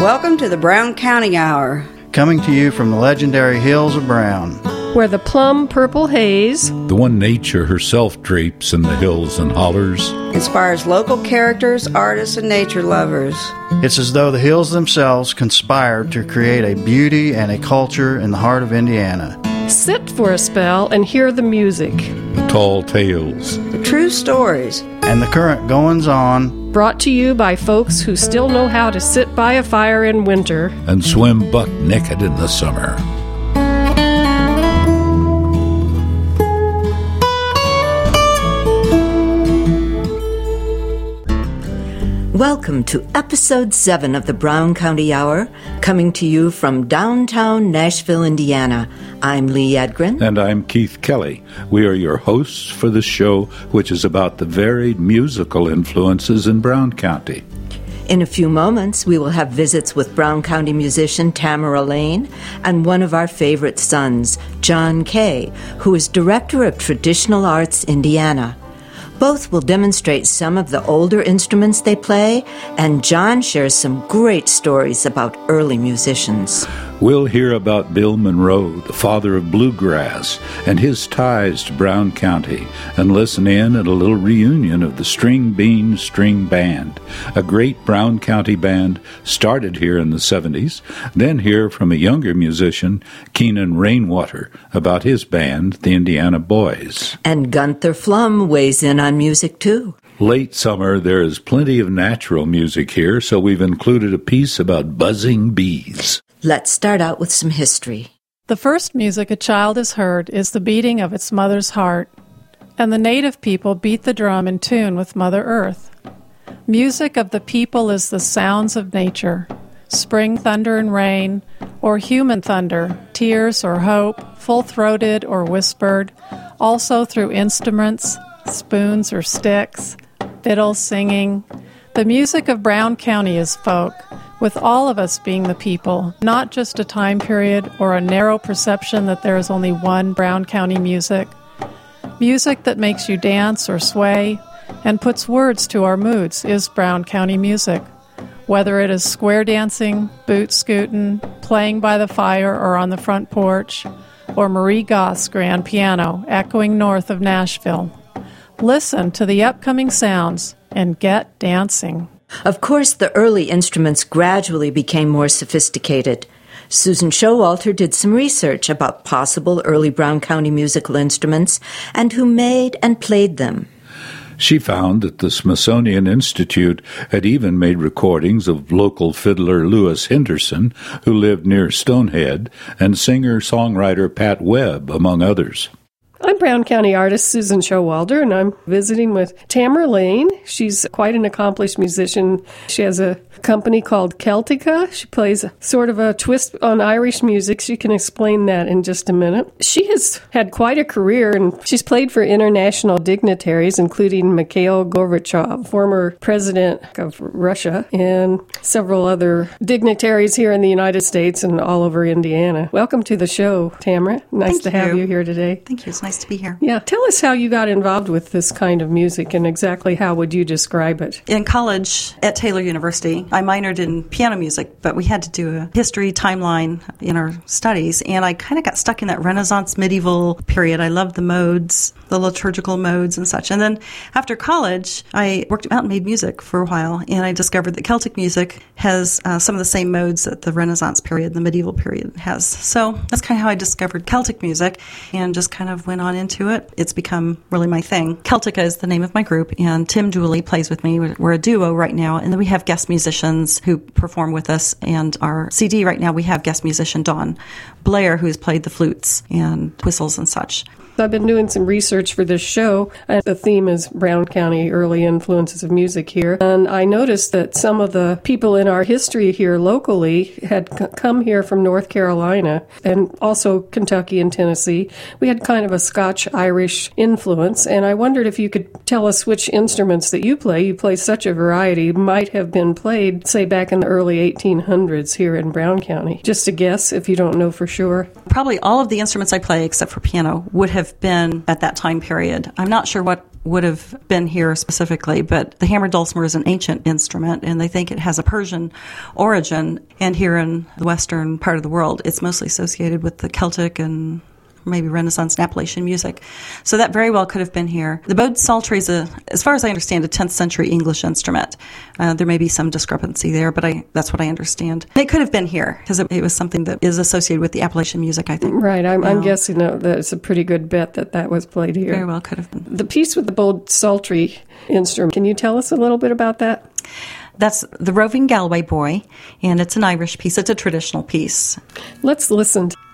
Welcome to the Brown County Hour. Coming to you from the legendary hills of Brown. Where the plum purple haze, the one nature herself drapes in the hills and hollers, inspires local characters, artists, and nature lovers. It's as though the hills themselves conspired to create a beauty and a culture in the heart of Indiana. Sit for a spell and hear the music. The tall tales, the true stories, and the current goings on Brought to you by folks who still know how to sit by a fire in winter and swim buck naked in the summer. Welcome to episode 7 of the Brown County Hour, coming to you from downtown Nashville, Indiana. I'm Lee Edgren. And I'm Keith Kelly. We are your hosts for the show, which is about the varied musical influences in Brown County. In a few moments, we will have visits with Brown County musician Tamara Lane and one of our favorite sons, Jon Kay, who is Director of Traditional Arts Indiana. Both will demonstrate some of the older instruments they play, and Jon shares some great stories about early musicians. We'll hear about Bill Monroe, the father of bluegrass, and his ties to Brown County, and listen in at a little reunion of the String Bean String Band, a great Brown County band started here in the 70s, then hear from a younger musician, Keenan Rainwater, about his band, the Indiana Boys. And Gunther Flum weighs in on music too. Late summer, there is plenty of natural music here, so we've included a piece about buzzing bees. Let's start out with some history. The first music a child has heard is the beating of its mother's heart, and the native people beat the drum in tune with Mother Earth. Music of the people is the sounds of nature spring thunder and rain, or human thunder, tears or hope, full throated or whispered, also through instruments, spoons or sticks, fiddle singing. The music of Brown County is folk with all of us being the people, not just a time period or a narrow perception that there is only one Brown County music. Music that makes you dance or sway and puts words to our moods is Brown County music. Whether it is square dancing, boot scooting, playing by the fire or on the front porch, or Marie Goss grand piano echoing north of Nashville. Listen to the upcoming sounds and get dancing. Of course, the early instruments gradually became more sophisticated. Susan Showalter did some research about possible early Brown County musical instruments and who made and played them. She found that the Smithsonian Institute had even made recordings of local fiddler Lewis Henderson, who lived near Stone Head, and singer songwriter Pat Webb, among others. I'm Brown County artist Susan Showalter, and I'm visiting with Tamara Lane. She's quite an accomplished musician. She has a company called Celtica. She plays sort of a twist on Irish music. She can explain that in just a minute. She has had quite a career, and she's played for international dignitaries, including Mikhail Gorbachev, former president of Russia, and several other dignitaries here in the United States and all over Indiana. Welcome to the show, Tamara. Nice Thank to have you. you here today. Thank you. It's nice nice to be here. Yeah, tell us how you got involved with this kind of music and exactly how would you describe it? In college at Taylor University, I minored in piano music, but we had to do a history timeline in our studies, and I kind of got stuck in that Renaissance medieval period. I loved the modes, the liturgical modes and such. And then after college, I worked out and made music for a while, and I discovered that Celtic music has uh, some of the same modes that the Renaissance period, the medieval period has. So that's kind of how I discovered Celtic music and just kind of went went on into it, it's become really my thing. Celtica is the name of my group, and Tim Dooley plays with me. We're a duo right now, and then we have guest musicians who perform with us. And our CD right now, we have guest musician Don Blair, who's played the flutes and whistles and such. I've been doing some research for this show. And the theme is Brown County early influences of music here. And I noticed that some of the people in our history here locally had c- come here from North Carolina and also Kentucky and Tennessee. We had kind of a Scotch Irish influence. And I wondered if you could tell us which instruments that you play. You play such a variety, might have been played, say, back in the early 1800s here in Brown County. Just a guess if you don't know for sure. Probably all of the instruments I play, except for piano, would have been at that time period. I'm not sure what would have been here specifically, but the hammered dulcimer is an ancient instrument, and they think it has a Persian origin. And here in the western part of the world, it's mostly associated with the Celtic and maybe Renaissance and Appalachian music. So that very well could have been here. The bowed psaltery is, a, as far as I understand, a 10th century English instrument. Uh, there may be some discrepancy there, but I, that's what I understand. It could have been here because it, it, was something that is associated with the Appalachian music, I think. Right. I'm, I'm guessing that it's a pretty good bet that that was played here. Very well could have been. The piece with the bowed psaltery instrument, can you tell us a little bit about that? That's the Roving Galway Boy, and it's an Irish piece. It's a traditional piece. Let's listen. Beautiful.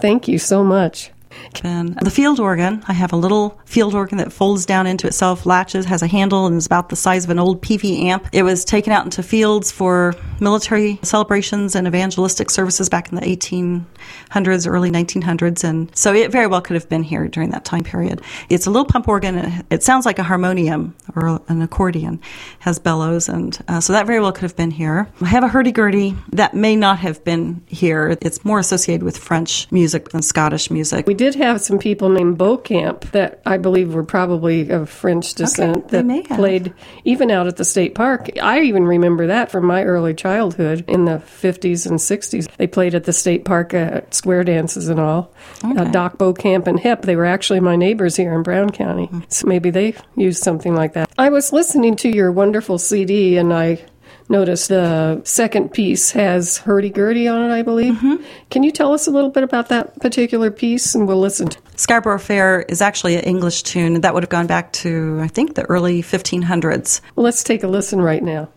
Thank you so much. The field organ, I have a little field organ that folds down into itself, latches, has a handle, and is about the size of an old PV amp. It was taken out into fields for military celebrations and evangelistic services back in the 1800s, early 1900s, and so it very well could have been here during that time period. It's a little pump organ. It sounds like a harmonium or an accordion, has bellows, and uh, so that very well could have been here. I have a hurdy-gurdy that may not have been here. It's more associated with French music than Scottish music. We did have some people named Beauchamp that I believe were probably of French descent okay, that played even out at the state park. I even remember that from my early childhood in the 50s and 60s. They played at the state park at square dances and all. Uh, okay. Uh, Doc Beauchamp and Hip, they were actually my neighbors here in Brown County. Mm-hmm. So maybe they used something like that. I was listening to your wonderful CD and I notice the second piece has hurdy-gurdy on it, I believe. Mm-hmm. Can you tell us a little bit about that particular piece, and we'll listen. To- Scarborough Fair is actually an English tune that would have gone back to, I think, the early 1500s. Well, let's take a listen right now.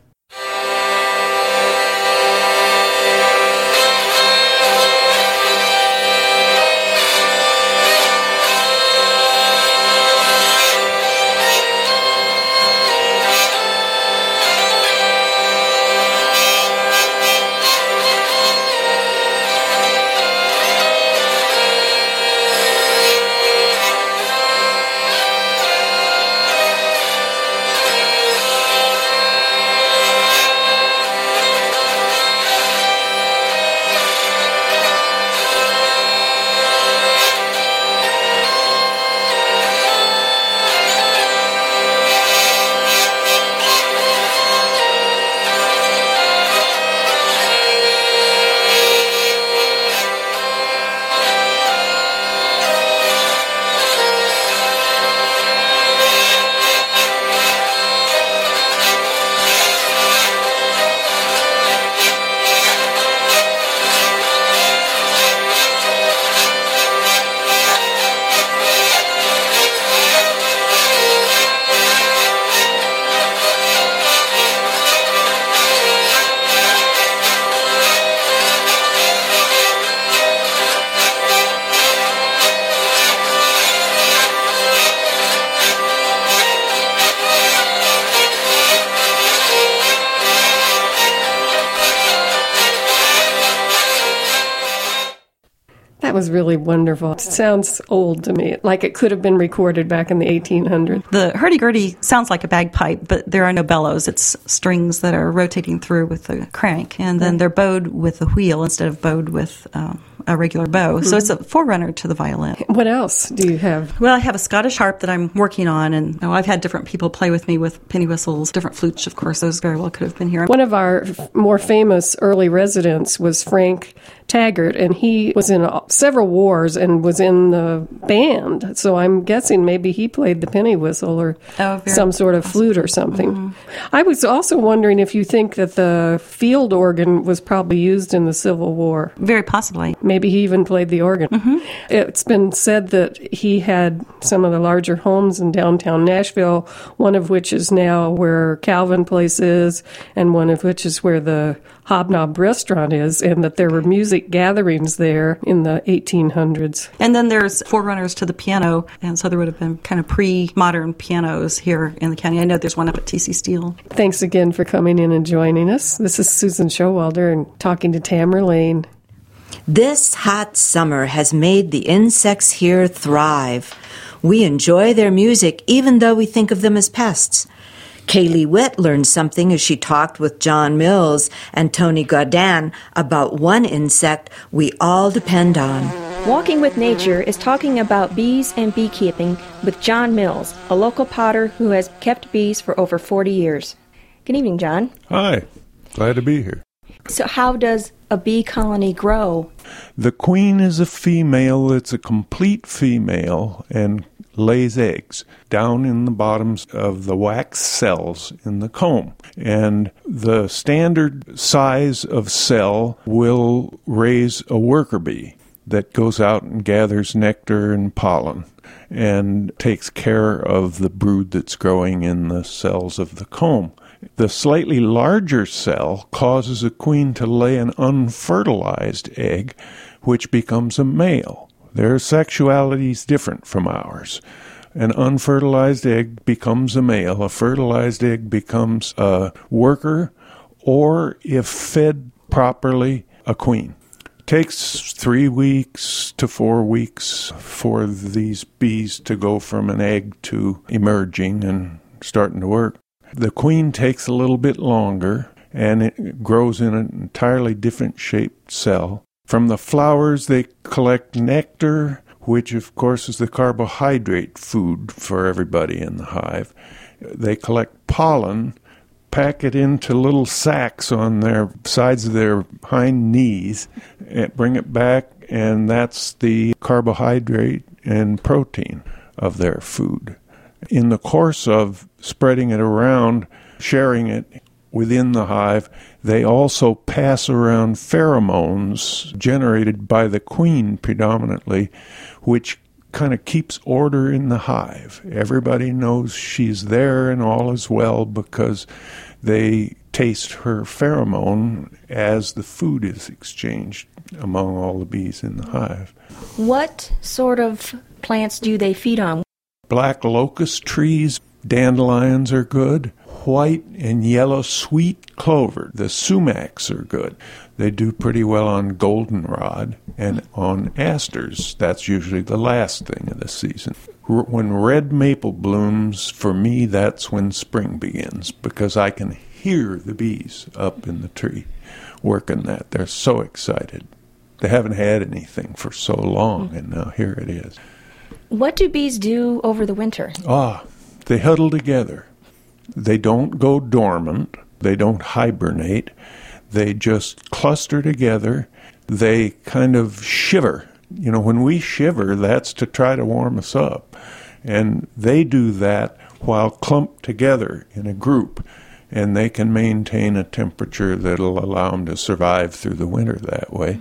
Really wonderful. It sounds old to me, like it could have been recorded back in the 1800s. The hurdy-gurdy sounds like a bagpipe, but there are no bellows. It's strings that are rotating through with the crank, and then they're bowed with a wheel instead of bowed with um, a regular bow. So it's a forerunner to the violin. What else do you have? Well, I have a Scottish harp that I'm working on, and oh, I've had different people play with me with penny whistles, different flutes, of course. Those very well could have been here. One of our f- more famous early residents was Frank Taggart, and he was in several wars and was in the band. So I'm guessing maybe he played the penny whistle or Oh, some sort of flute or something. Mm-hmm. I was also wondering if you think that the field organ was probably used in the Civil War. Very possibly. Maybe he even played the organ. Mm-hmm. It's been said that he had some of the larger homes in downtown Nashville, one of which is now where Calvin Place is, and one of which is where the Hobnob restaurant is, and that there were music gatherings there in the 1800s. And then there's forerunners to the piano, and so there would have been kind of pre-modern pianos here in the county. I know there's one up at TC Steele. Thanks again for coming in and joining us. This is Susan Showalter and talking to Tamara Lane. This hot summer has made the insects here thrive. We enjoy their music even though we think of them as pests. Kaylee Witt learned something as she talked with John Mills and Tony Gaudin about one insect we all depend on. Walking with Nature is talking about bees and beekeeping with John Mills, a local potter who has kept bees for over 40 years. Good evening, John. Hi, glad to be here. So, how does a bee colony grow? The queen is a female it's a complete female and lays eggs down in the bottoms of the wax cells in the comb. And the standard size of cell will raise a worker bee that goes out and gathers nectar and pollen and takes care of the brood that's growing in the cells of the comb. The slightly larger cell causes a queen to lay an unfertilized egg, which becomes a male. Their sexuality is different from ours. An unfertilized egg becomes a male, a fertilized egg becomes a worker, or if fed properly, a queen. Takes three weeks to four weeks for these bees to go from an egg to emerging and starting to work. The queen takes a little bit longer and it grows in an entirely different shaped cell. From the flowers, they collect nectar, which of course is the carbohydrate food for everybody in the hive. They collect pollen, pack it into little sacks on their sides of their hind knees, and bring it back, and that's the carbohydrate and protein of their food. In the course of spreading it around, sharing it within the hive, they also pass around pheromones generated by the queen predominantly, which kind of keeps order in the hive. Everybody knows she's there and all is well because they taste her pheromone as the food is exchanged among all the bees in the hive. What sort of plants do they feed on? Black locust trees, dandelions are good. White and yellow sweet clover, the sumacs are good. They do pretty well on goldenrod and on asters. That's usually the last thing of the season. When red maple blooms, for me, that's when spring begins because I can hear the bees up in the tree working that. They're so excited. They haven't had anything for so long, and now here it is. What do bees do over the winter? Ah, they huddle together. They don't go dormant. They don't hibernate. They just cluster together. They kind of shiver. You know, when we shiver, that's to try to warm us up. And they do that while clumped together in a group. And they can maintain a temperature that'll allow them to survive through the winter that way.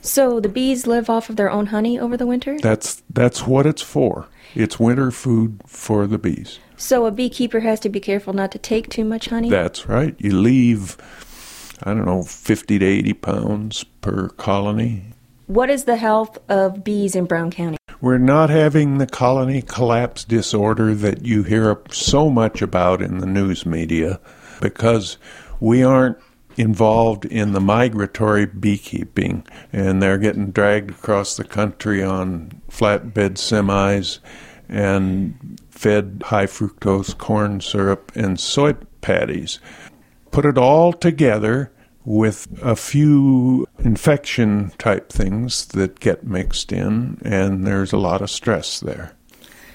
So, the bees live off of their own honey over the winter? That's that's what it's for. It's winter food for the bees. So, a beekeeper has to be careful not to take too much honey? That's right. You leave, I don't know, 50 to 80 pounds per colony. What is the health of bees in Brown County? We're not having the colony collapse disorder that you hear so much about in the news media because we aren't involved in the migratory beekeeping, and they're getting dragged across the country on flatbed semis and fed high fructose corn syrup and soy patties. Put it all together with a few infection type things that get mixed in, and there's a lot of stress there.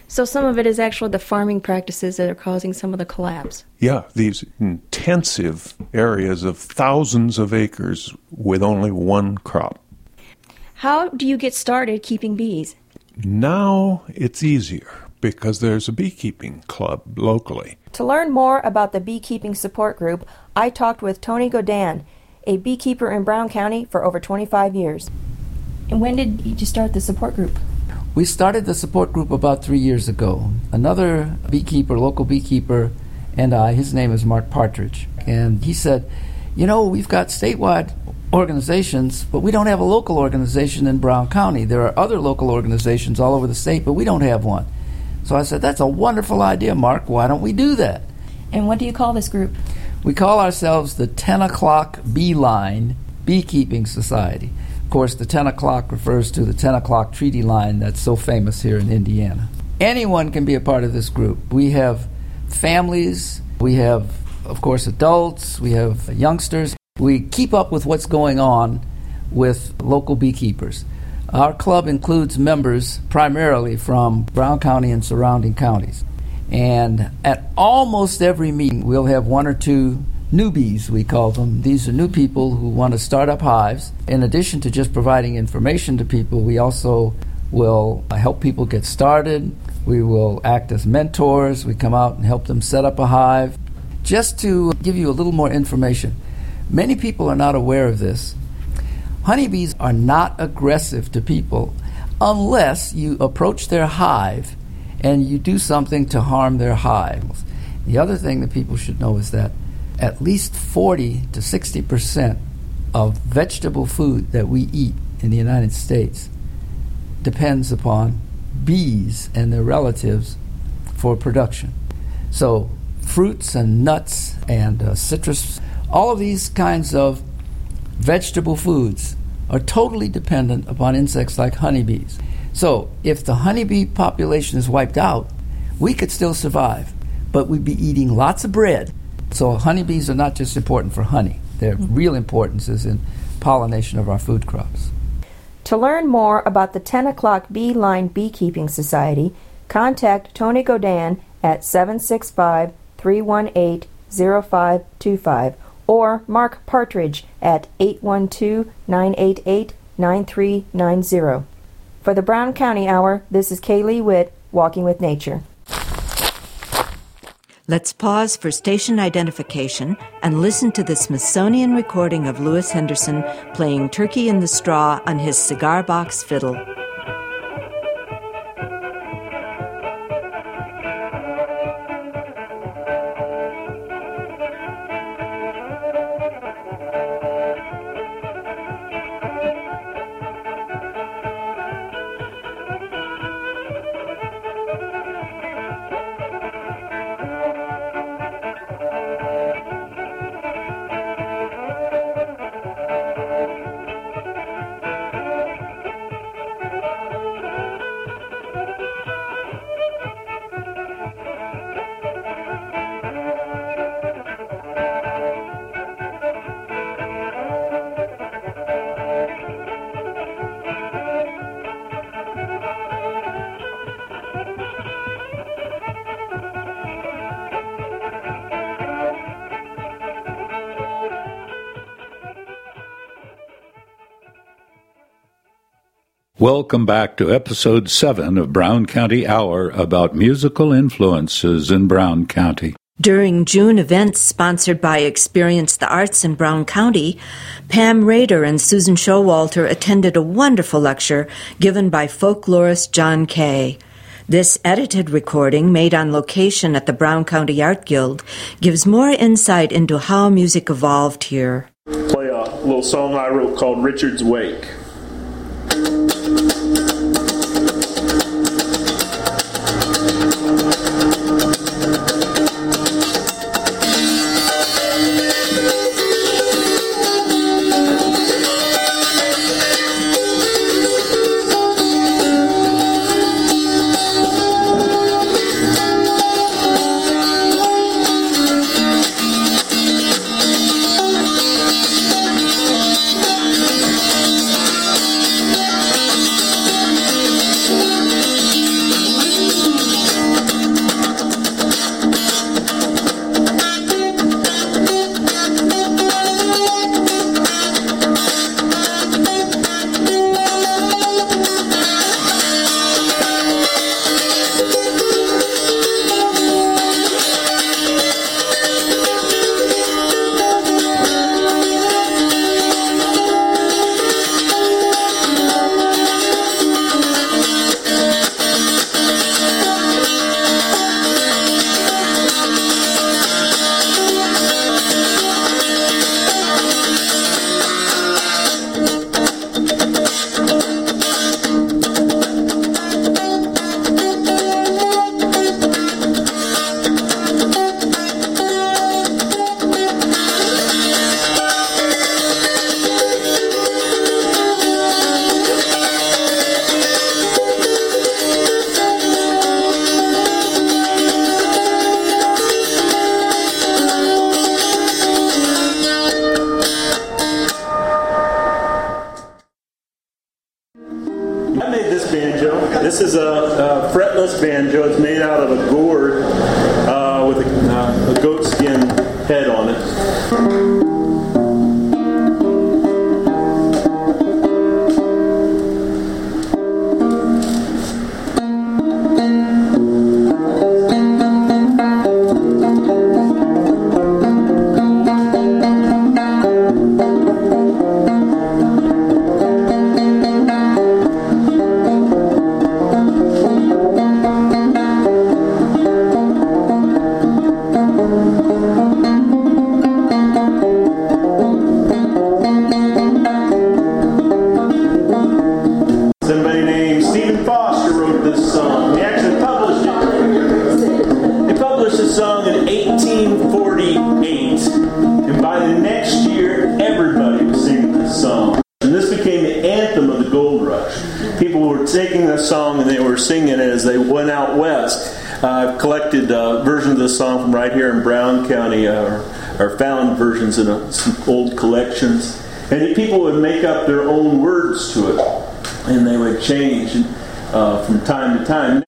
So some of it is actually the farming practices that are causing some of the collapse. Yeah, these intensive areas of thousands of acres with only one crop. How do you get started keeping bees? Now it's easier because there's a beekeeping club locally. To learn more about the beekeeping support group, I talked with Tony Gaudin, a beekeeper in Brown County for over 25 years. And when did you start the support group? We started the support group about three years ago. Another beekeeper, local beekeeper, and I, his name is Mark Partridge, and he said, You know, we've got statewide organizations, but we don't have a local organization in Brown County. There are other local organizations all over the state, but we don't have one. So I said, That's a wonderful idea, Mark. Why don't we do that? And what do you call this group? We call ourselves the 10 o'clock beeline beekeeping society. Of course, the 10 o'clock refers to the 10 o'clock treaty line that's so famous here in Indiana. Anyone can be a part of this group. We have families, we have, of course, adults, we have youngsters. We keep up with what's going on with local beekeepers. Our club includes members primarily from Brown County and surrounding counties. And at almost every meeting, we'll have one or two newbies, we call them. These are new people who want to start up hives. In addition to just providing information to people, we also will help people get started. We will act as mentors. We come out and help them set up a hive. Just to give you a little more information, many people are not aware of this. Honeybees are not aggressive to people unless you approach their hive and you do something to harm their hives. The other thing that people should know is that at least 40 to 60 percent of vegetable food that we eat in the United States depends upon bees and their relatives for production. So, fruits and nuts and uh, citrus, all of these kinds of vegetable foods are totally dependent upon insects like honeybees. So, if the honeybee population is wiped out, we could still survive, but we'd be eating lots of bread. So, honeybees are not just important for honey, their mm-hmm. real importance is in pollination of our food crops. To learn more about the 10 o'clock Bee Line Beekeeping Society, contact Tony Gaudin at 765 318 0525 or Mark Partridge at 812 988 9390. For the Brown County Hour, this is Kaylee Witt, Walking with Nature. Let's pause for station identification and listen to the Smithsonian recording of Lewis Henderson playing Turkey in the Straw on his cigar box fiddle. Welcome back to episode 7 of Brown County Hour about musical influences in Brown County. During June events sponsored by Experience the Arts in Brown County, Pam Raider and Susan Showalter attended a wonderful lecture given by folklorist Jon Kay. This edited recording, made on location at the Brown County Art Guild, gives more insight into how music evolved here. Play a little song I wrote called Richard's Wake. Versions uh, some old collections. And people would make up their own words to it and they would change uh, from time to time.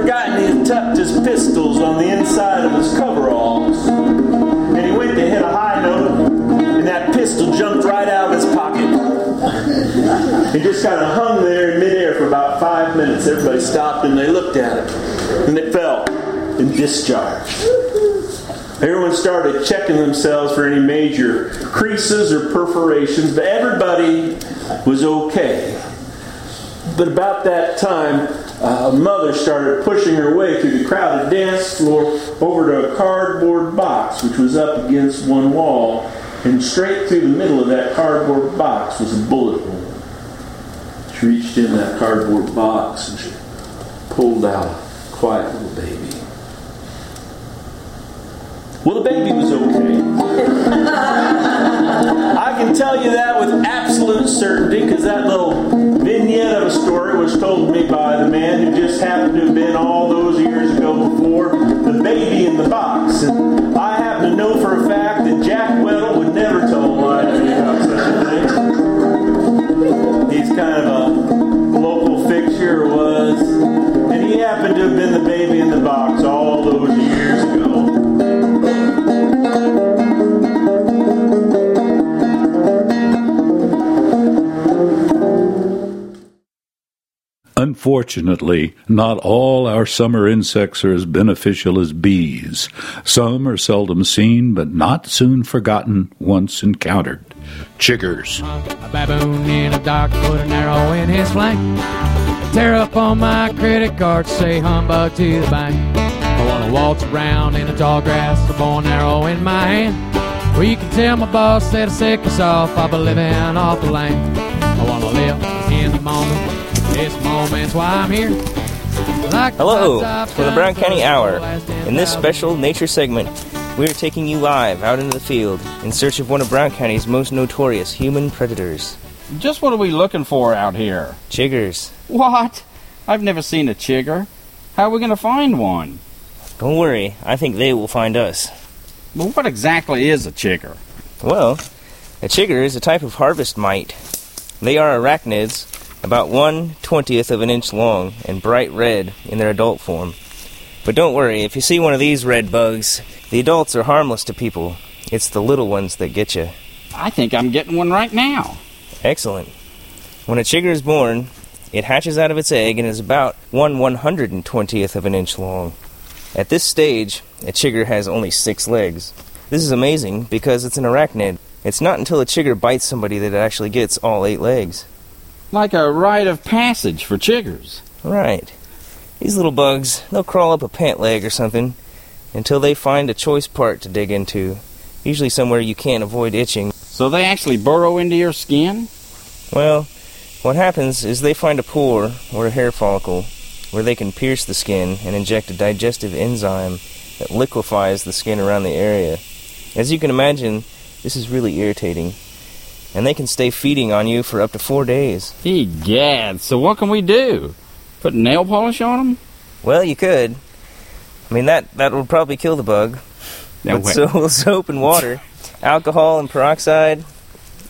Forgotten he had tucked his pistols on the inside of his coveralls. And he went to hit a high note, and that pistol jumped right out of his pocket. It just kind of hung there in midair for about five minutes. Everybody stopped and they looked at it. And it fell and discharged. Everyone started checking themselves for any major creases or perforations, but everybody was okay. But about that time, uh, a mother started pushing her way through the crowded dance floor over to a cardboard box which was up against one wall, and straight through the middle of that cardboard box was a bullet hole. She reached in that cardboard box and she pulled out a quiet little baby. Well, the baby was okay. I can tell you that with absolute certainty because that little vignette of a story was told to me by the man who just happened to have been all those years ago before the baby in the box. And I happen to know for a fact that Jack Weddle would never tell a lie to about such a thing. He's kind of a local fixture, was, and he happened to have been the baby in the box all those years Unfortunately, not all our summer insects are as beneficial as bees. Some are seldom seen, but not soon forgotten once encountered. Chiggers. A baboon in a dock put an arrow in his flank. Tear up on my credit card, say humbug to the bank. I wanna waltz around in the tall grass, a bow and arrow in my hand. Well, you can tell my boss that I sick us off, I'll be living off the land. I wanna live in the moment, this moment's why I'm here. Like Hello, the for the Brown County Hour. In this special nature segment, we are taking you live out into the field in search of one of Brown County's most notorious human predators. Just what are we looking for out here? Chiggers. What? I've never seen a chigger. How are we going to find one? Don't worry, I think they will find us. Well, what exactly is a chigger? Well, a chigger is a type of harvest mite. They are arachnids, about one twentieth of an inch long and bright red in their adult form. But don't worry, if you see one of these red bugs, the adults are harmless to people. It's the little ones that get you. I think I'm getting one right now. Excellent. When a chigger is born, it hatches out of its egg and is about one one hundred and twentieth of an inch long. At this stage, a chigger has only six legs. This is amazing because it's an arachnid. It's not until a chigger bites somebody that it actually gets all eight legs. Like a rite of passage for chiggers. Right. These little bugs, they'll crawl up a pant leg or something, until they find a choice part to dig into, usually somewhere you can't avoid itching. So they actually burrow into your skin? Well, what happens is they find a pore or a hair follicle where they can pierce the skin and inject a digestive enzyme that liquefies the skin around the area. As you can imagine, this is really irritating. And they can stay feeding on you for up to four days. Egad, so what can we do? Put nail polish on them? Well, you could. I mean, that, that would probably kill the bug. No But way. so soap and water, alcohol and peroxide,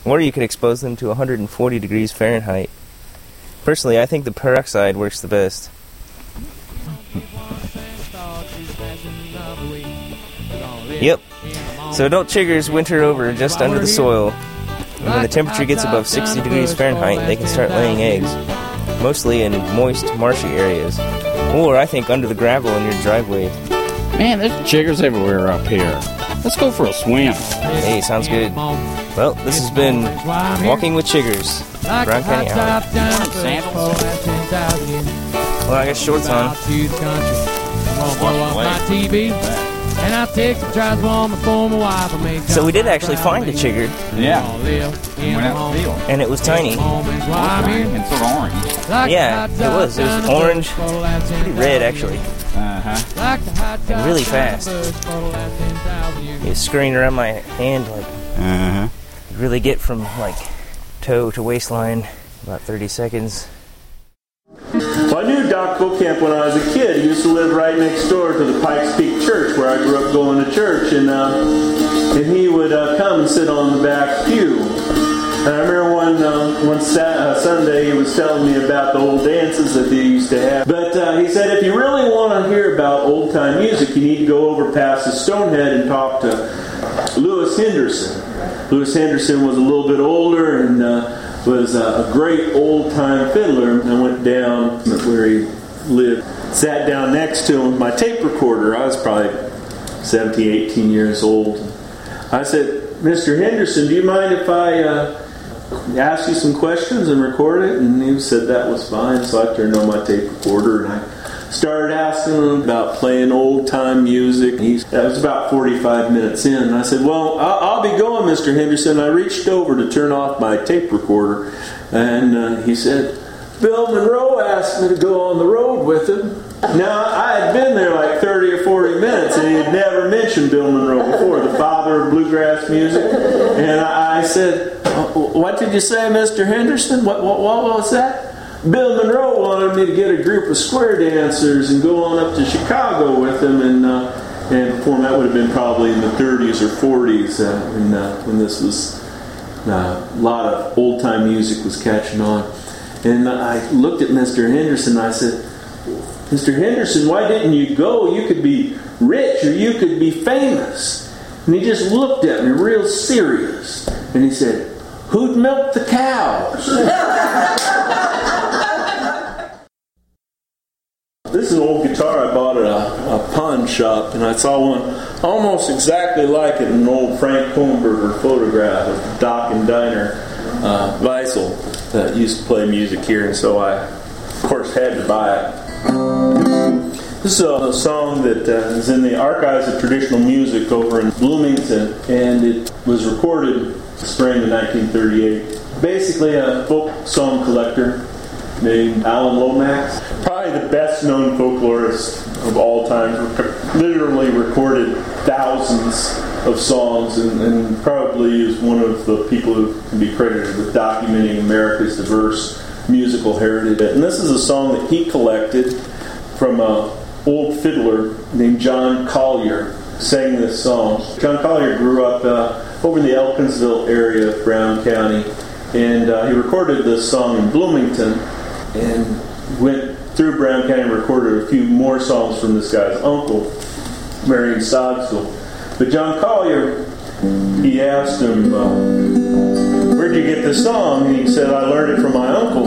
or you could expose them to 140 degrees Fahrenheit. Personally, I think the peroxide works the best. Yep. So adult chiggers winter over just under the soil. And when the temperature gets above 60 degrees Fahrenheit, they can start laying eggs, mostly in moist, marshy areas. Or I think under the gravel in your driveway. Man, there's chiggers everywhere up here. Let's go for a swim. Hey, sounds good. Well, this has been Walking with Chiggers, Brown County Hour. Well, I got shorts on. my TV. And I take the transformer for my wife and make So we did actually find a chigger. Yeah. Went out the field. And it was tiny. And sort of orange. Yeah, it was. It was orange, pretty red actually, Uh-huh. and really fast. It was scurrying around my hand like Uh-huh. really get from like toe to waistline about 30 seconds. I Doc Beauchamp when I was a kid. He used to live right next door to the Pikes Peak Church where I grew up going to church, and uh, and he would uh, come and sit on the back pew. And I remember one uh, one sa- uh, Sunday he was telling me about the old dances that they used to have. But uh, he said if you really want to hear about old time music, you need to go over past the Stone Head and talk to Lewis Henderson. Lewis Henderson was a little bit older and uh, was a great old time fiddler. I went down where he lived, sat down next to him with my tape recorder. I was probably 17, 18 years old. I said, Mr. Henderson, do you mind if I uh, ask you some questions and record it? And he said that was fine. So I turned on my tape recorder and I started asking about playing old time music. He, that was about 45 minutes in. And I said, Well, I'll, I'll be going, Mr. Henderson. I reached over to turn off my tape recorder, and uh, he said, Bill Monroe asked me to go on the road with him. Now, I had been there like 30 or 40 minutes, and he had never mentioned Bill Monroe before, the father of bluegrass music. And I said, What did you say, Mr. Henderson? What, what, what was that? Bill Monroe wanted me to get a group of square dancers and go on up to Chicago with him and uh, and perform. That would have been probably in the 30s or 40s uh, when, uh, when this was uh, a lot of old time music was catching on. And I looked at Mr. Henderson and I said, Mr. Henderson, why didn't you go? You could be rich or you could be famous. And he just looked at me real serious and he said, Who'd milk the cows? This is an old guitar I bought at a, a pawn shop, and I saw one almost exactly like it in an old Frank Hohenberger photograph of Doc and Diner uh, Weissel that used to play music here, and so I, of course, had to buy it. This is a, a song that uh, is in the Archives of Traditional Music over in Bloomington, and it was recorded spring of 1938. Basically, a folk song collector named Alan Lomax. Probably the best known folklorist of all time. Literally recorded thousands of songs and, and probably is one of the people who can be credited with documenting America's diverse musical heritage. And this is a song that he collected from a old fiddler named John Collier sang this song. John Collier grew up uh, over in the Elkinsville area of Brown County and uh, he recorded this song in Bloomington and went through Brown County recorded a few more songs from this guy's uncle, Marion Sogsville. But John Collier, he asked him, uh, Where'd you get this song? He said, I learned it from my uncle.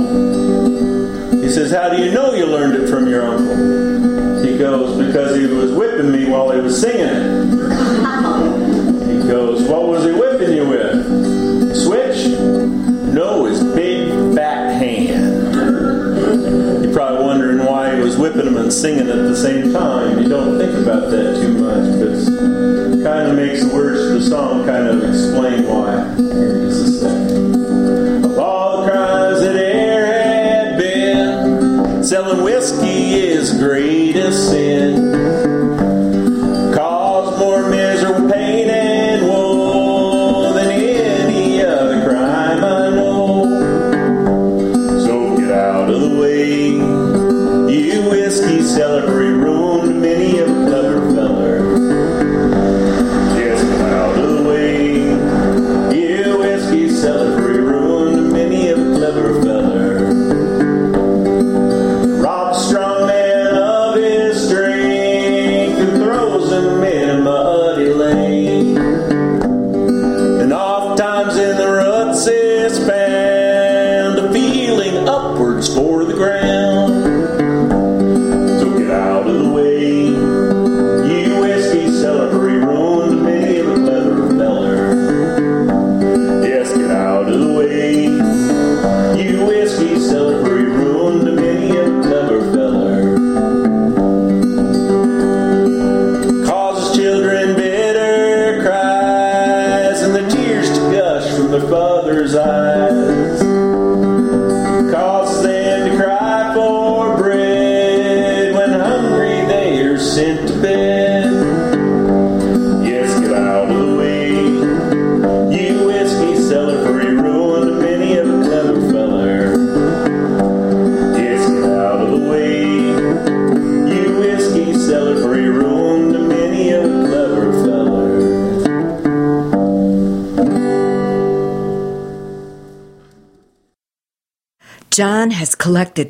He says, How do you know you learned it from your uncle? He goes, Because he was whipping me while he was singing it. He goes, What was he whipping you with? Switch? No, his big fat hand. You're probably he whipping them and singing at the same time. You don't think about that too much, but it kind of makes the words to the song kind of explain why. Of all the crimes that e'er had been, selling whiskey is greatest sin.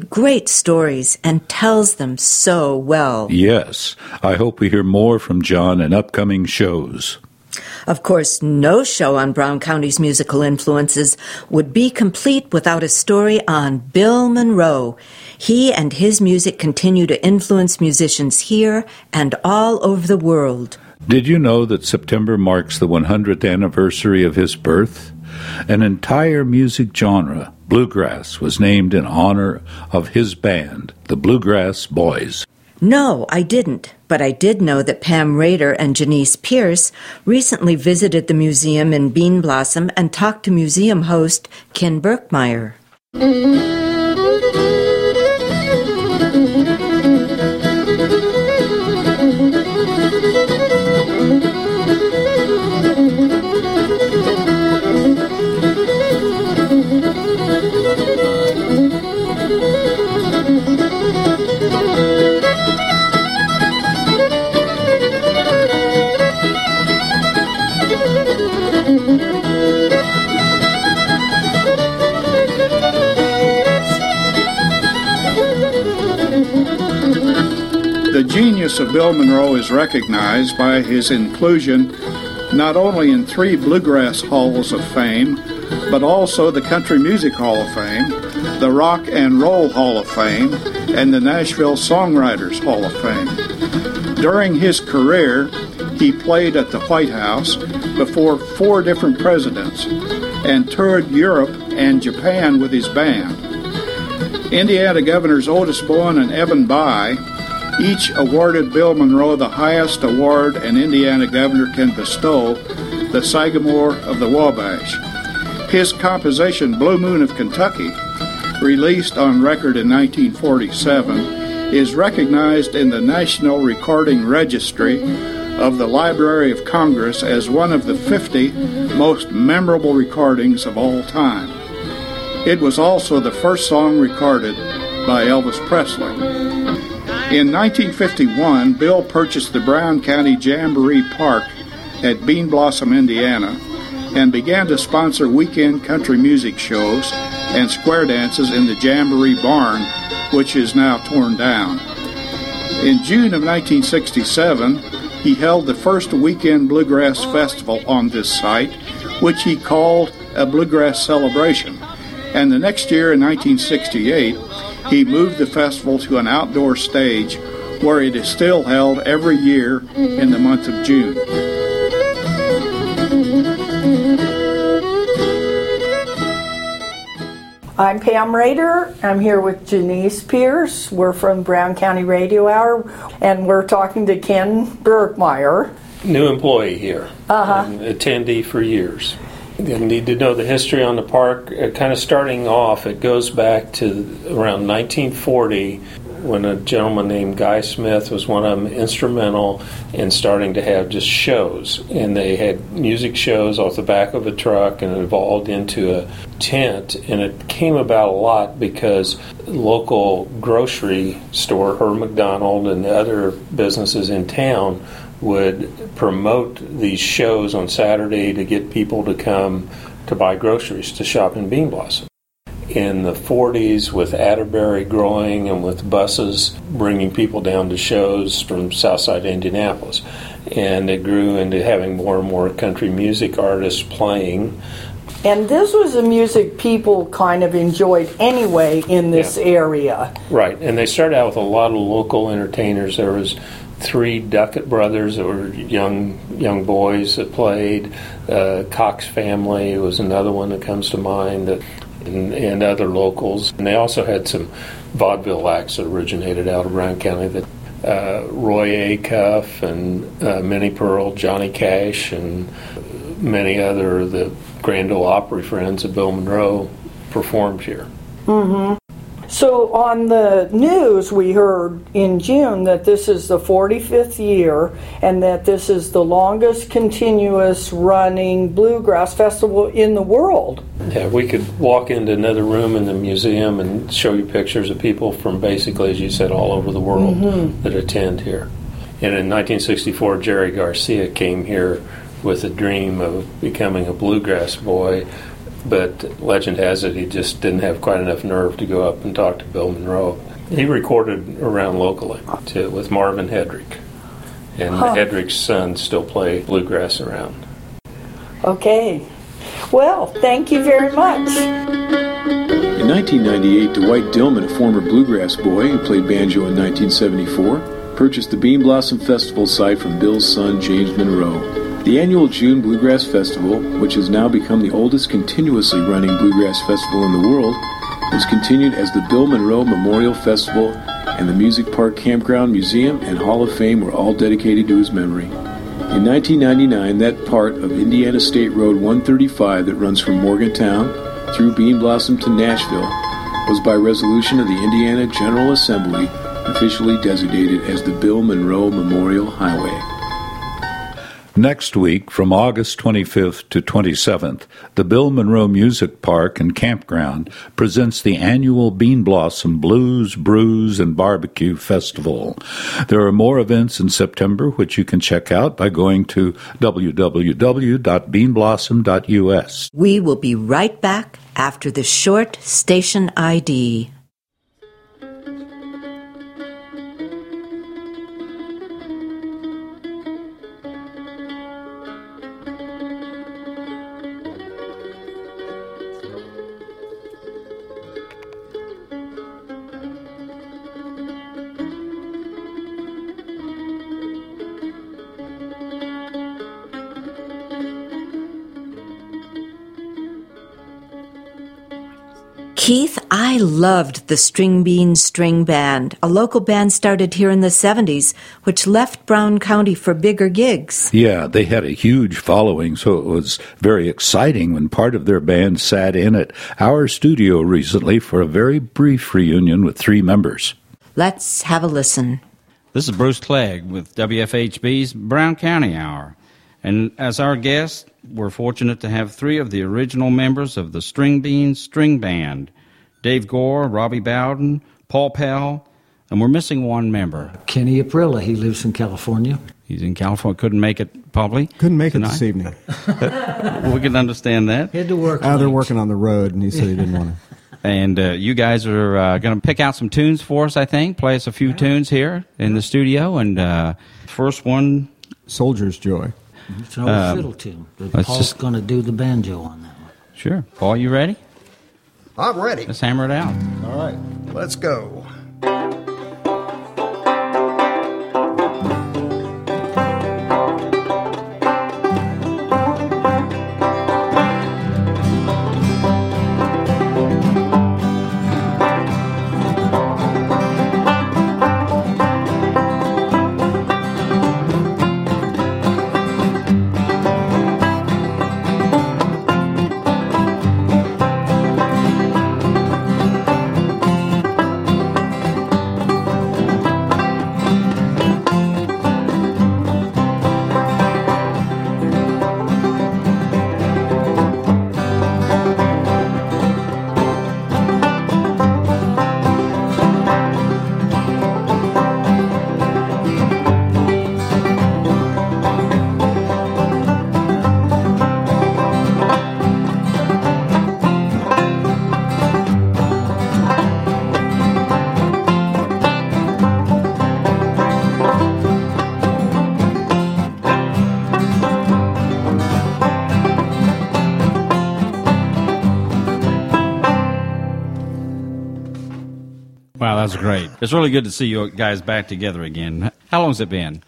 Great stories and tells them so well. Yes, I hope we hear more from John in upcoming shows. Of course, no show on Brown County's musical influences would be complete without a story on Bill Monroe. He and his music continue to influence musicians here and all over the world. Did you know that September marks the 100th anniversary of his birth? An entire music genre, bluegrass, was named in honor of his band, the Bluegrass Boys. No, I didn't, but I did know that Pam Raider and Janice Pierce recently visited the museum in Bean Blossom and talked to museum host Ken Berkmeyer. genius of Bill Monroe is recognized by his inclusion not only in three Bluegrass Halls of Fame, but also the Country Music Hall of Fame, the Rock and Roll Hall of Fame, and the Nashville Songwriters Hall of Fame. During his career, he played at the White House before four different presidents and toured Europe and Japan with his band. Indiana Governors Otis Bowen and Evan Bayh each awarded Bill Monroe the highest award an Indiana governor can bestow, the Sagamore of the Wabash. His composition, Blue Moon of Kentucky, released on record in 1947, is recognized in the National Recording Registry of the Library of Congress as one of the 50 most memorable recordings of all time. It was also the first song recorded by Elvis Presley. In 1951, Bill purchased the Brown County Jamboree Park at Bean Blossom, Indiana, and began to sponsor weekend country music shows and square dances in the Jamboree Barn, which is now torn down. In June of 1967, he held the first weekend bluegrass festival on this site, which he called a bluegrass celebration. And the next year, in 1968, he moved the festival to an outdoor stage where it is still held every year in the month of June. I'm Pam Raider. I'm here with Janice Pierce. We're from Brown County Radio Hour, and we're talking to Ken Bergmeyer. New employee here, Uh-huh. attendee for years. Need to know the history on the park. Uh, kind of starting off, it goes back to around 1940 when a gentleman named Guy Smith was one of them instrumental in starting to have just shows. And they had music shows off the back of a truck and it evolved into a tent. And it came about a lot because local grocery store, Herb McDonald, and the other businesses in town would promote these shows on Saturday to get people to come to buy groceries to shop in Bean Blossom in the 40s with Atterbury growing and with buses bringing people down to shows from Southside Indianapolis. And it grew into having more and more country music artists playing. And this was the music people kind of enjoyed anyway in this Yeah. area. Right, and they started out with a lot of local entertainers. There was three Duckett brothers that were young young boys that played. Uh, Cox family was another one that comes to mind. That and, and other locals. And they also had some vaudeville acts that originated out of Brown County. That uh, Roy Acuff and uh, Minnie Pearl, Johnny Cash, and many other the Grand Ole Opry friends of Bill Monroe performed here. hmm So on the news, we heard in June that this is the 45th year and that this is the longest continuous running bluegrass festival in the world. Yeah, we could walk into another room in the museum and show you pictures of people from basically, as you said, all over the world Mhm. that attend here. And in 1964, Jerry Garcia came here with a dream of becoming a bluegrass boy, but legend has it he just didn't have quite enough nerve to go up and talk to Bill Monroe. He recorded around locally too, with Marvin Hedrick. And Huh. Hedrick's sons still play bluegrass around. Okay. Well, thank you very much. In 1998, Dwight Dillman, a former bluegrass boy who played banjo in 1974, purchased the Bean Blossom Festival site from Bill's son, James Monroe. The annual June Bluegrass Festival, which has now become the oldest continuously running bluegrass festival in the world, was continued as the Bill Monroe Memorial Festival, and the Music Park Campground Museum and Hall of Fame were all dedicated to his memory. In 1999, that part of Indiana State Road 135 that runs from Morgantown through Bean Blossom to Nashville was by resolution of the Indiana General Assembly officially designated as the Bill Monroe Memorial Highway. Next week, from August 25th to 27th, the Bill Monroe Music Park and Campground presents the annual Bean Blossom Blues, Brews, and Barbecue Festival. There are more events in September, which you can check out by going to www.beanblossom.us. We will be right back after the short station ID. Keith, I loved the String Bean String Band, a local band started here in the 70s, which left Brown County for bigger gigs. Yeah, they had a huge following, so it was very exciting when part of their band sat in at our studio recently for a very brief reunion with three members. Let's have a listen. This is Bruce Clegg with WFHB's Brown County Hour. And as our guest, we're fortunate to have three of the original members of the String Bean String Band Dave Gore, Robbie Bowden, Paul Pell, and we're missing one member. Kenny Aprilla. He lives in California. He's in California, couldn't make it probably. Couldn't make tonight. it this evening. we can understand that. Had to work. Uh, they're working on the road, and he said he didn't want to. And uh, you guys are uh, going to pick out some tunes for us, I think. Play us a few tunes here in the studio. And uh, first one Soldier's Joy. It's an old Um, fiddle tune. But let's Paul's just- going to do the banjo on that. One. Sure. Paul, you ready? I'm ready. Let's hammer it out. All right, let's go. It's really good to see you guys back together again. How long has it been?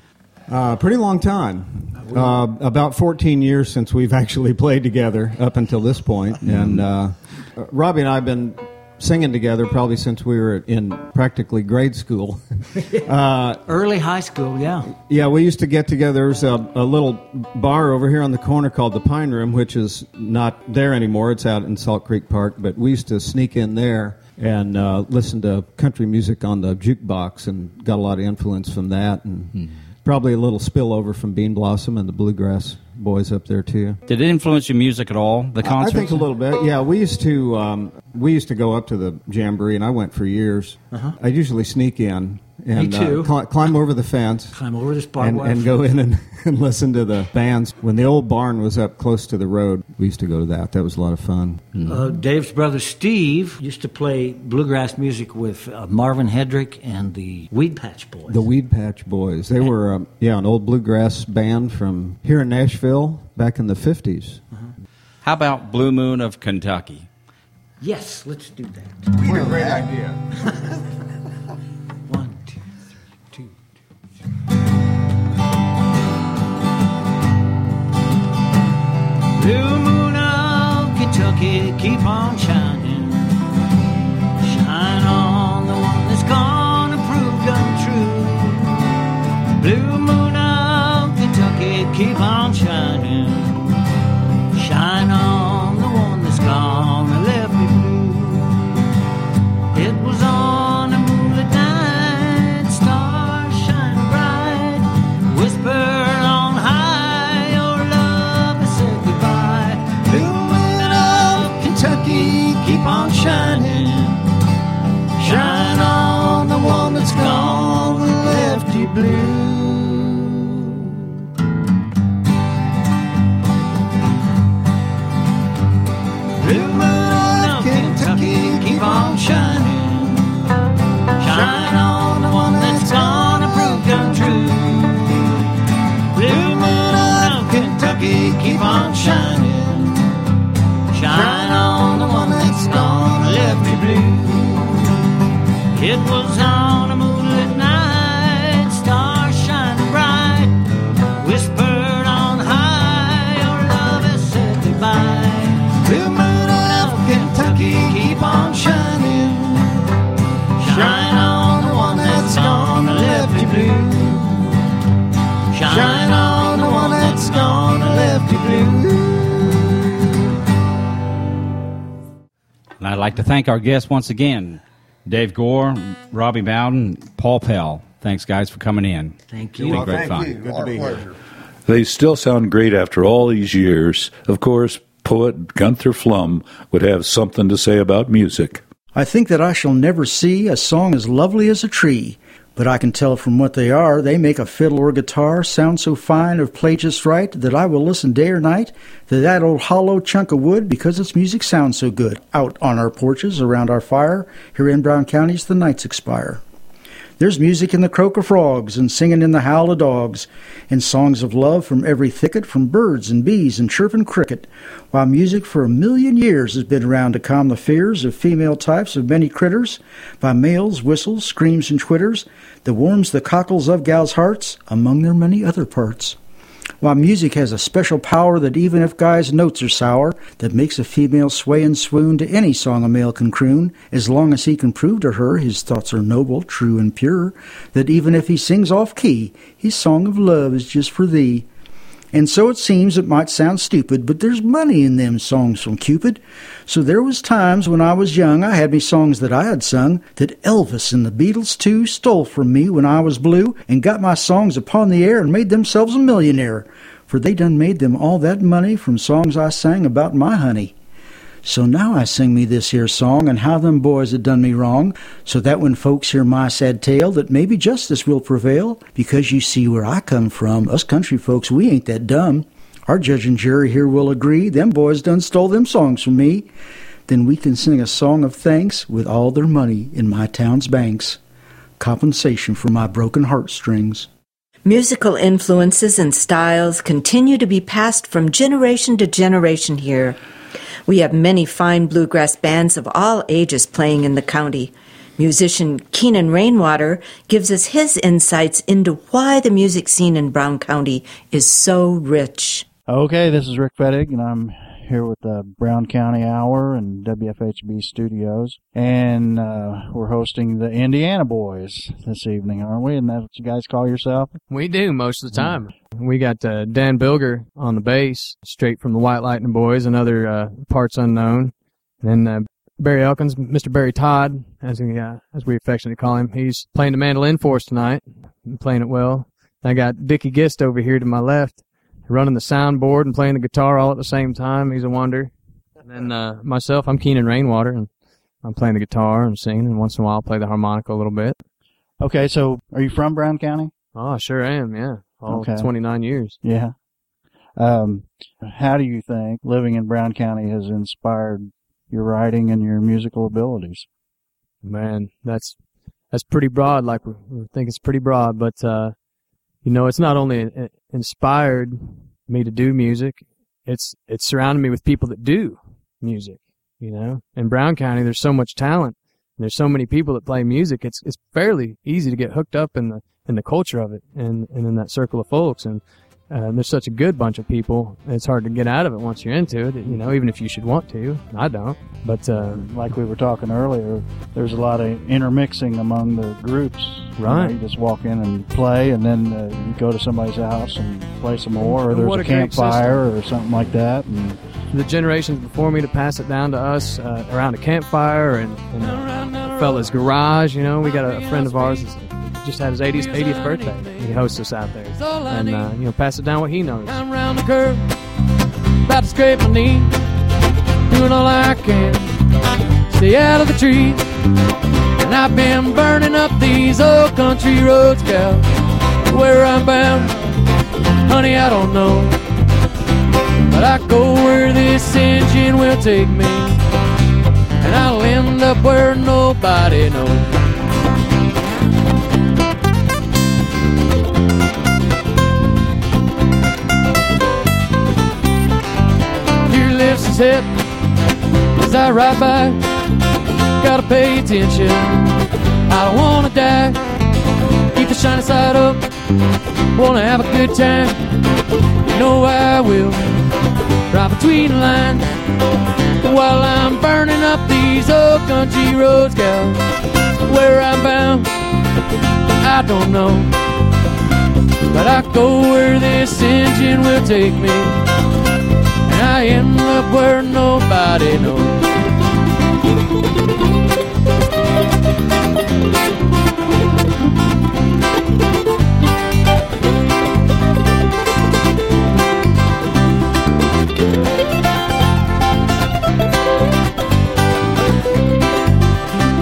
Uh, pretty long time. Uh, about 14 years since we've actually played together up until this point. And uh, Robbie and I have been singing together probably since we were in practically grade school. uh, Early high school, yeah. yeah, we used to get together. There's a, a little bar over here on the corner called the Pine Room, which is not there anymore. It's out in Salt Creek Park. But we used to sneak in there and uh, listen to country music on the jukebox and got a lot of influence from that. And probably a little spillover from Bean Blossom and the Bluegrass boys up there, too. Did it influence your music at all? The I concerts? think a little bit. Yeah, we used to um, we used to go up to the jamboree, and I went for years. Uh-huh. I usually sneak in and Me too. Uh, cli- climb over the fence, Climb over this barbed and, wire and go in and, and listen to the bands. When the old barn was up close to the road, we used to go to that. That was a lot of fun. Uh, Dave's brother Steve used to play bluegrass music with uh, Marvin Hedrick and the Weed Patch Boys. The Weed Patch Boys. They were um, yeah an old bluegrass band from here in Nashville back in the fifties. How about Blue Moon of Kentucky? Yes, let's do that. What a great idea. like to thank our guests once again Dave Gore, Robbie Bowden, Paul Pell. Thanks, guys, for coming in. Thank you. It's been great fun. Good to be here. They still sound great after all these years. Of course, poet Gunther Flum would have something to say about music. I think that I shall never see a song as lovely as a tree, but I can tell from what they are, they make a fiddle or guitar sound so fine or play just right that I will listen day or night to that old hollow chunk of wood because its music sounds so good out on our porches around our fire here in Brown County as the nights expire. There's music in the croak of frogs and singing in the howl of dogs, and songs of love from every thicket, from birds and bees and chirping cricket, while music for a million years has been around to calm the fears of female types of many critters, by males' whistles, screams, and twitters, that warms the cockles of gals' hearts, among their many other parts. While music has a special power that even if guys' notes are sour, that makes a female sway and swoon to any song a male can croon, as long as he can prove to her his thoughts are noble, true, and pure, that even if he sings off key, his song of love is just for thee. And so it seems it might sound stupid, but there's money in them songs from Cupid. So there was times when I was young, I had me songs that I had sung that Elvis and the Beatles too stole from me when I was blue and got my songs upon the air and made themselves a millionaire. For they done made them all that money from songs I sang about my honey. So now I sing me this here song and how them boys had done me wrong, so that when folks hear my sad tale, that maybe justice will prevail, because you see where I come from, us country folks, we ain't that dumb. Our judge and jury here will agree, them boys done stole them songs from me. Then we can sing a song of thanks with all their money in my town's banks. Compensation for my broken heartstrings. Musical influences and styles continue to be passed from generation to generation here. We have many fine bluegrass bands of all ages playing in the county. Musician Keenan Rainwater gives us his insights into why the music scene in Brown County is so rich. Okay, this is Rick Fettig, and I'm here with the Brown County Hour and WFHB Studios, and uh, we're hosting the Indiana Boys this evening, aren't we? And that's what you guys call yourself? We do most of the time. We got uh, Dan Bilger on the bass, straight from the White Lightning Boys, and other uh, parts unknown. And then uh, Barry Elkins, Mr. Barry Todd, as we uh, as we affectionately call him, he's playing the mandolin for us tonight, and playing it well. I got Dickie Gist over here to my left, running the soundboard and playing the guitar all at the same time. He's a wonder. And then uh, myself, I'm Keenan Rainwater, and I'm playing the guitar and singing, and once in a while I'll play the harmonica a little bit. Okay, so are you from Brown County? Oh, I sure am, yeah. All Okay. 29 years. Yeah. Um, how do you think living in Brown County has inspired your writing and your musical abilities? Man, that's that's pretty broad. Like we, we think it's pretty broad, but uh, you know, it's not only uh, inspired me to do music. It's it's surrounded me with people that do music. You know, in Brown County, there's so much talent. There's so many people that play music. It's it's fairly easy to get hooked up in the in the culture of it and and in that circle of folks. And uh, there's such a good bunch of people. It's hard to get out of it once you're into it. You know, even if you should want to. I don't. But uh, like we were talking earlier, there's a lot of intermixing among the groups. You know, Right. You, just walk in and play, and then uh, you go to somebody's house and play some more, or there's a a campfire or something like that. And the generations before me to pass it down to us uh, around a campfire and, and a, a fella's garage. You know, we got a, a friend of ours that's just had his 80th, 80th birthday. He hosts us out there, and uh, you know, pass it down what he knows. I'm round the curve, about to scrape my knee, doing all I can, stay out of the trees. And I've been burning up these old country roads, gal. Where I'm bound, honey, I don't know. But I go where this engine will take me, and I'll end up where nobody knows. Deer lifts his head as I ride by. Gotta pay attention. I don't wanna die. Keep the shiny side up. Wanna have a good time. You know I will. Right between the lines. While I'm burning up these old country roads, gal. Where I'm bound, I don't know. But I go where this engine will take me. I end up where nobody knows.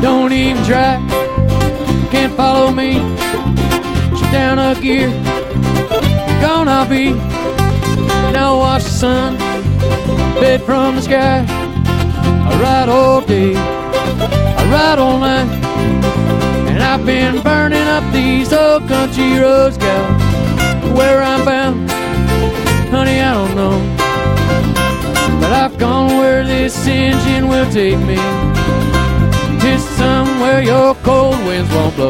Don't even try, can't follow me. Shut down a gear, gonna be. Now watch the sun bed from the sky. I ride all day, I ride all night, and I've been burning up these old country roads, gal. Where I'm bound, honey, I don't know, but I've gone where this engine will take me. To somewhere your cold winds won't blow.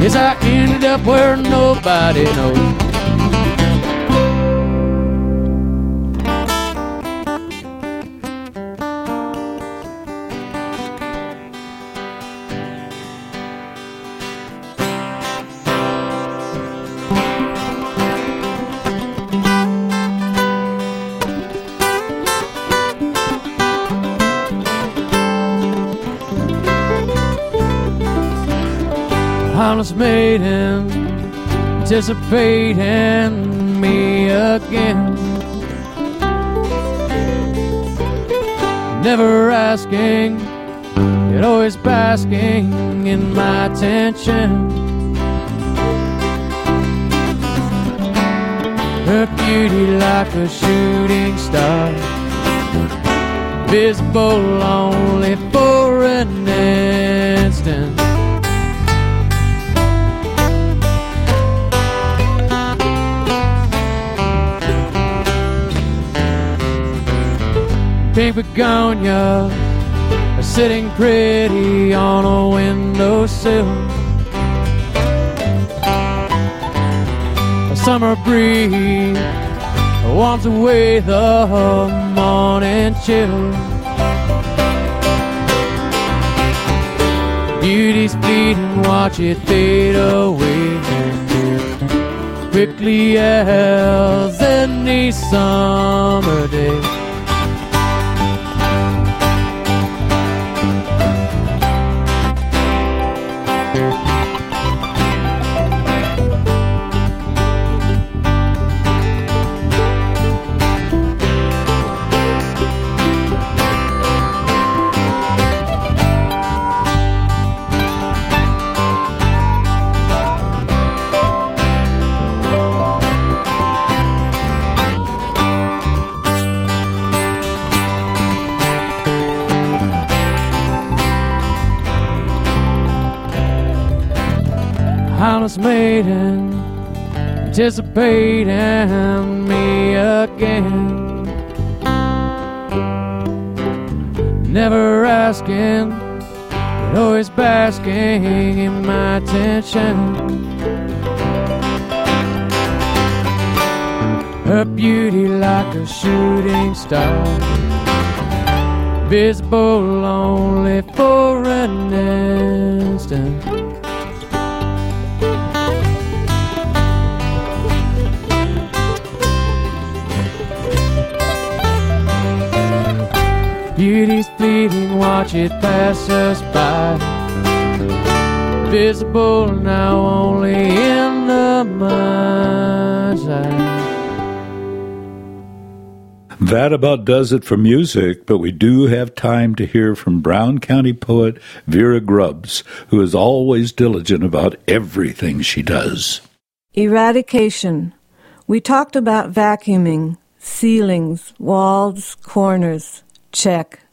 Yes, I ended up where nobody knows. Anticipating me again. Never asking, yet always basking in my attention. Her beauty like a shooting star, visible only for pink begonia, are sitting pretty on a windowsill. A summer breeze warms away the morning chill. Beauty's fleeting, watch it fade away quickly as any summer day. Maiden, anticipating me again. Never asking, but always basking in my attention. Her beauty like a shooting star, visible only for an instant. Beauty's fleeting, watch it pass us by. Visible now only in the mind's eye. That about does it for music, but we do have time to hear from Brown County poet Vera Grubbs, who is always diligent about everything she does. Eradication. We talked about vacuuming, ceilings, walls, corners. Check.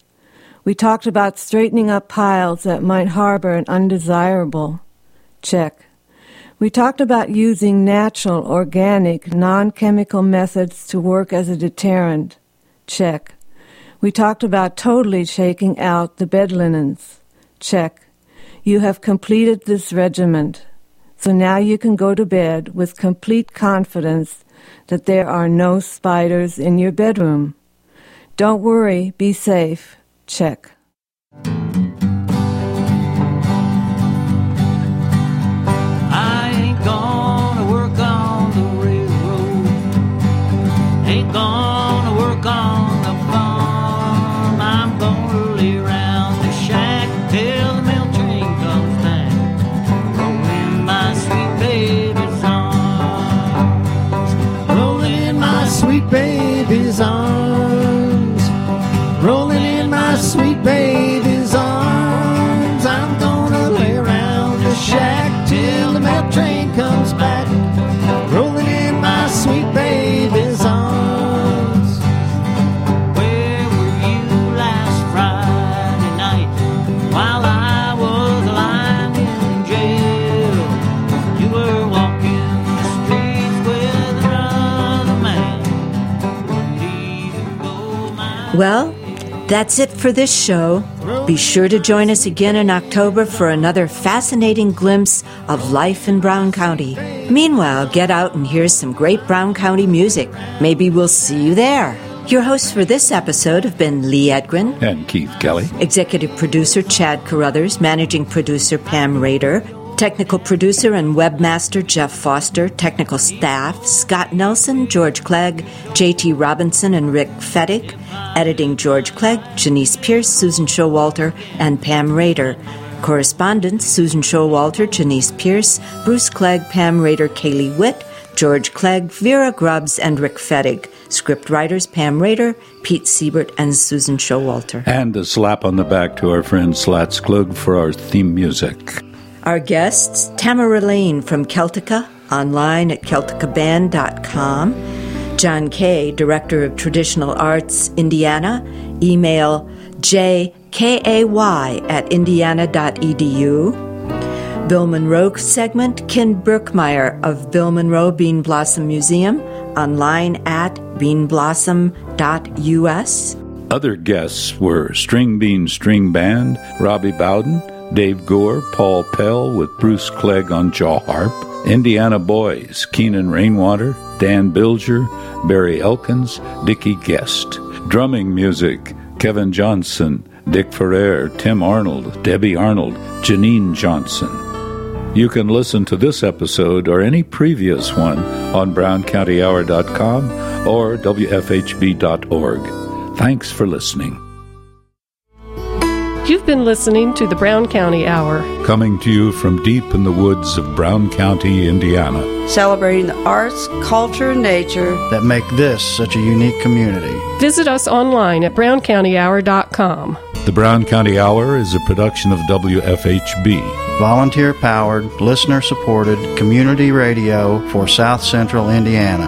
We talked about straightening up piles that might harbor an undesirable. Check. We talked about using natural, organic, non chemical methods to work as a deterrent. Check. We talked about totally shaking out the bed linens. Check. You have completed this regiment. So now you can go to bed with complete confidence that there are no spiders in your bedroom. Don't worry, be safe. Check. Well, that's it for this show. Be sure to join us again in October for another fascinating glimpse of life in Brown County. Meanwhile, get out and hear some great Brown County music. Maybe we'll see you there. Your hosts for this episode have been Lee Edgren, And Keith Kelly. Executive Producer Chad Carruthers, Managing Producer Pam Raider, Technical Producer and Webmaster Jeff Foster, Technical Staff Scott Nelson, George Clegg, JT Robinson, and Rick Fettig, Editing George Clegg, Janice Pierce, Susan Showalter, and Pam Raider. Correspondents Susan Showalter, Janice Pierce, Bruce Clegg, Pam Raider, Kaylee Witt, George Clegg, Vera Grubbs, and Rick Fettig. Script writers Pam Raider, Pete Siebert, and Susan Showalter. And a slap on the back to our friend Slats Klug for our theme music. Our guests, Tamara Lane from Celtica, online at celticaband.com. Jon Kay, Director of Traditional Arts, Indiana, email jkay at indiana.edu. Bill Monroe segment, Ken Berkmeyer of Bill Monroe Bean Blossom Museum, online at beanblossom.us. Other guests were String Bean String Band, Robbie Bowden, Dave Gore, Paul Pell with Bruce Clegg on jaw harp, Indiana Boys, Keenan Rainwater, Dan Bilger, Barry Elkins, Dickie Guest. Drumming music, Kevin Johnson, Dick Ferrer, Tim Arnold, Debbie Arnold, Janine Johnson. You can listen to this episode or any previous one on browncountyhour.com or wfhb.org. Thanks for listening. You've been listening to the Brown County Hour. Coming to you from deep in the woods of Brown County, Indiana. Celebrating the arts, culture, and nature that make this such a unique community. Visit us online at browncountyhour.com. The Brown County Hour is a production of WFHB. Volunteer powered, listener supported community radio for South Central Indiana.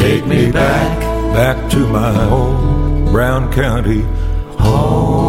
Take me back, back to my home, Brown County home.